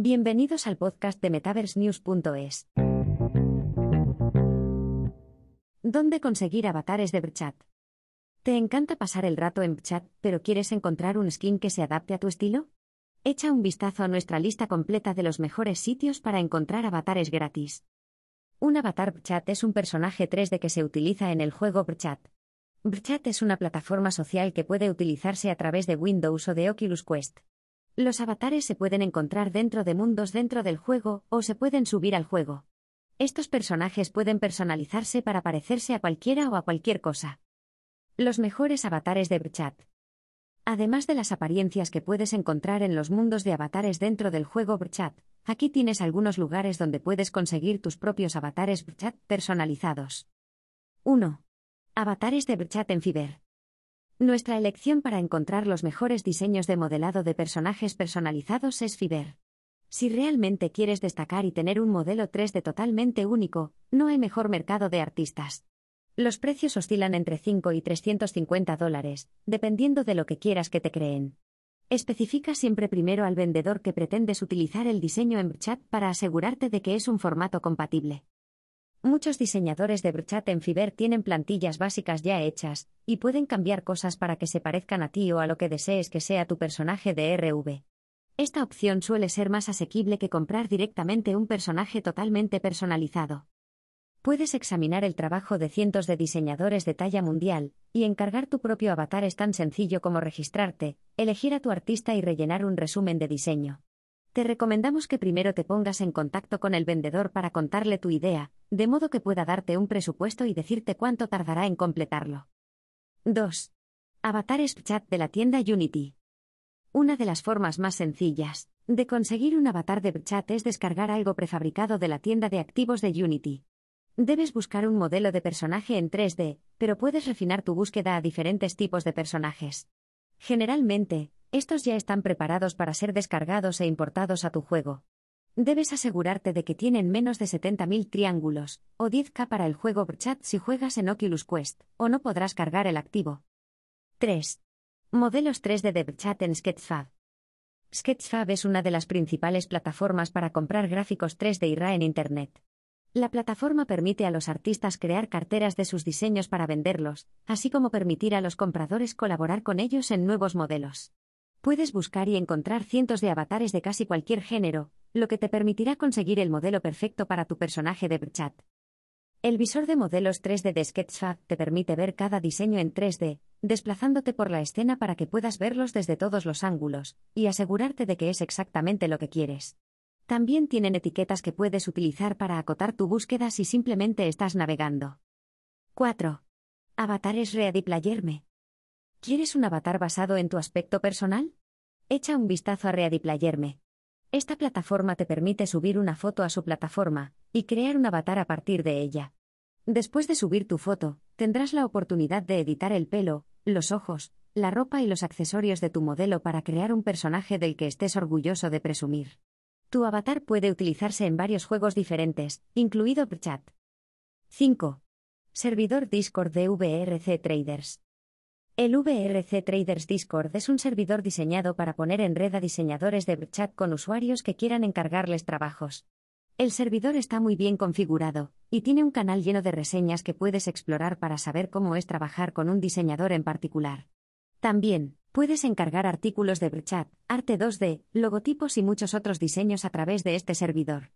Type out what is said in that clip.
Bienvenidos al podcast de MetaverseNews.es. ¿Dónde conseguir avatares de Brchat? ¿Te encanta pasar el rato en Brchat, pero quieres encontrar un skin que se adapte a tu estilo? Echa un vistazo a nuestra lista completa de los mejores sitios para encontrar avatares gratis. Un avatar Brchat es un personaje 3D que se utiliza en el juego Brchat. Brchat es una plataforma social que puede utilizarse a través de Windows o de Oculus Quest. Los avatares se pueden encontrar dentro de mundos dentro del juego o se pueden subir al juego. Estos personajes pueden personalizarse para parecerse a cualquiera o a cualquier cosa. Los mejores avatares de Brchat. Además de las apariencias que puedes encontrar en los mundos de avatares dentro del juego Brchat, aquí tienes algunos lugares donde puedes conseguir tus propios avatares Brchat personalizados. 1. Avatares de Brchat en Fiverr. Nuestra elección para encontrar los mejores diseños de modelado de personajes personalizados es Fiverr. Si realmente quieres destacar y tener un modelo 3D totalmente único, no hay mejor mercado de artistas. Los precios oscilan entre 5 y 350 dólares, dependiendo de lo que quieras que te creen. Especifica siempre primero al vendedor que pretendes utilizar el diseño en Brchat para asegurarte de que es un formato compatible. Muchos diseñadores de Brchat en Fiverr tienen plantillas básicas ya hechas, y pueden cambiar cosas para que se parezcan a ti o a lo que desees que sea tu personaje de RV. Esta opción suele ser más asequible que comprar directamente un personaje totalmente personalizado. Puedes examinar el trabajo de cientos de diseñadores de talla mundial, y encargar tu propio avatar es tan sencillo como registrarte, elegir a tu artista y rellenar un resumen de diseño. Te recomendamos que primero te pongas en contacto con el vendedor para contarle tu idea, de modo que pueda darte un presupuesto y decirte cuánto tardará en completarlo. 2. Avatares Chat de la tienda Unity. Una de las formas más sencillas de conseguir un avatar de chat es descargar algo prefabricado de la tienda de activos de Unity. Debes buscar un modelo de personaje en 3D, pero puedes refinar tu búsqueda a diferentes tipos de personajes. Generalmente, estos ya están preparados para ser descargados e importados a tu juego. Debes asegurarte de que tienen menos de 70.000 triángulos, o 10K para el juego Brchat si juegas en Oculus Quest, o no podrás cargar el activo. 3. Modelos 3D de Brchat en Sketchfab. Sketchfab es una de las principales plataformas para comprar gráficos 3D y RA en Internet. La plataforma permite a los artistas crear carteras de sus diseños para venderlos, así como permitir a los compradores colaborar con ellos en nuevos modelos. Puedes buscar y encontrar cientos de avatares de casi cualquier género, lo que te permitirá conseguir el modelo perfecto para tu personaje de Brchat. El visor de modelos 3D de Sketchfab te permite ver cada diseño en 3D, desplazándote por la escena para que puedas verlos desde todos los ángulos, y asegurarte de que es exactamente lo que quieres. También tienen etiquetas que puedes utilizar para acotar tu búsqueda si simplemente estás navegando. 4. Avatares Ready Playerme. ¿Quieres un avatar basado en tu aspecto personal? Echa un vistazo a Ready Playerme. Esta plataforma te permite subir una foto a su plataforma y crear un avatar a partir de ella. Después de subir tu foto, tendrás la oportunidad de editar el pelo, los ojos, la ropa y los accesorios de tu modelo para crear un personaje del que estés orgulloso de presumir. Tu avatar puede utilizarse en varios juegos diferentes, incluido Chat. 5. Servidor Discord de VRC Traders. El VRC Traders Discord es un servidor diseñado para poner en red a diseñadores de chat con usuarios que quieran encargarles trabajos. El servidor está muy bien configurado, y tiene un canal lleno de reseñas que puedes explorar para saber cómo es trabajar con un diseñador en particular. También, puedes encargar artículos de chat, arte 2D, logotipos y muchos otros diseños a través de este servidor.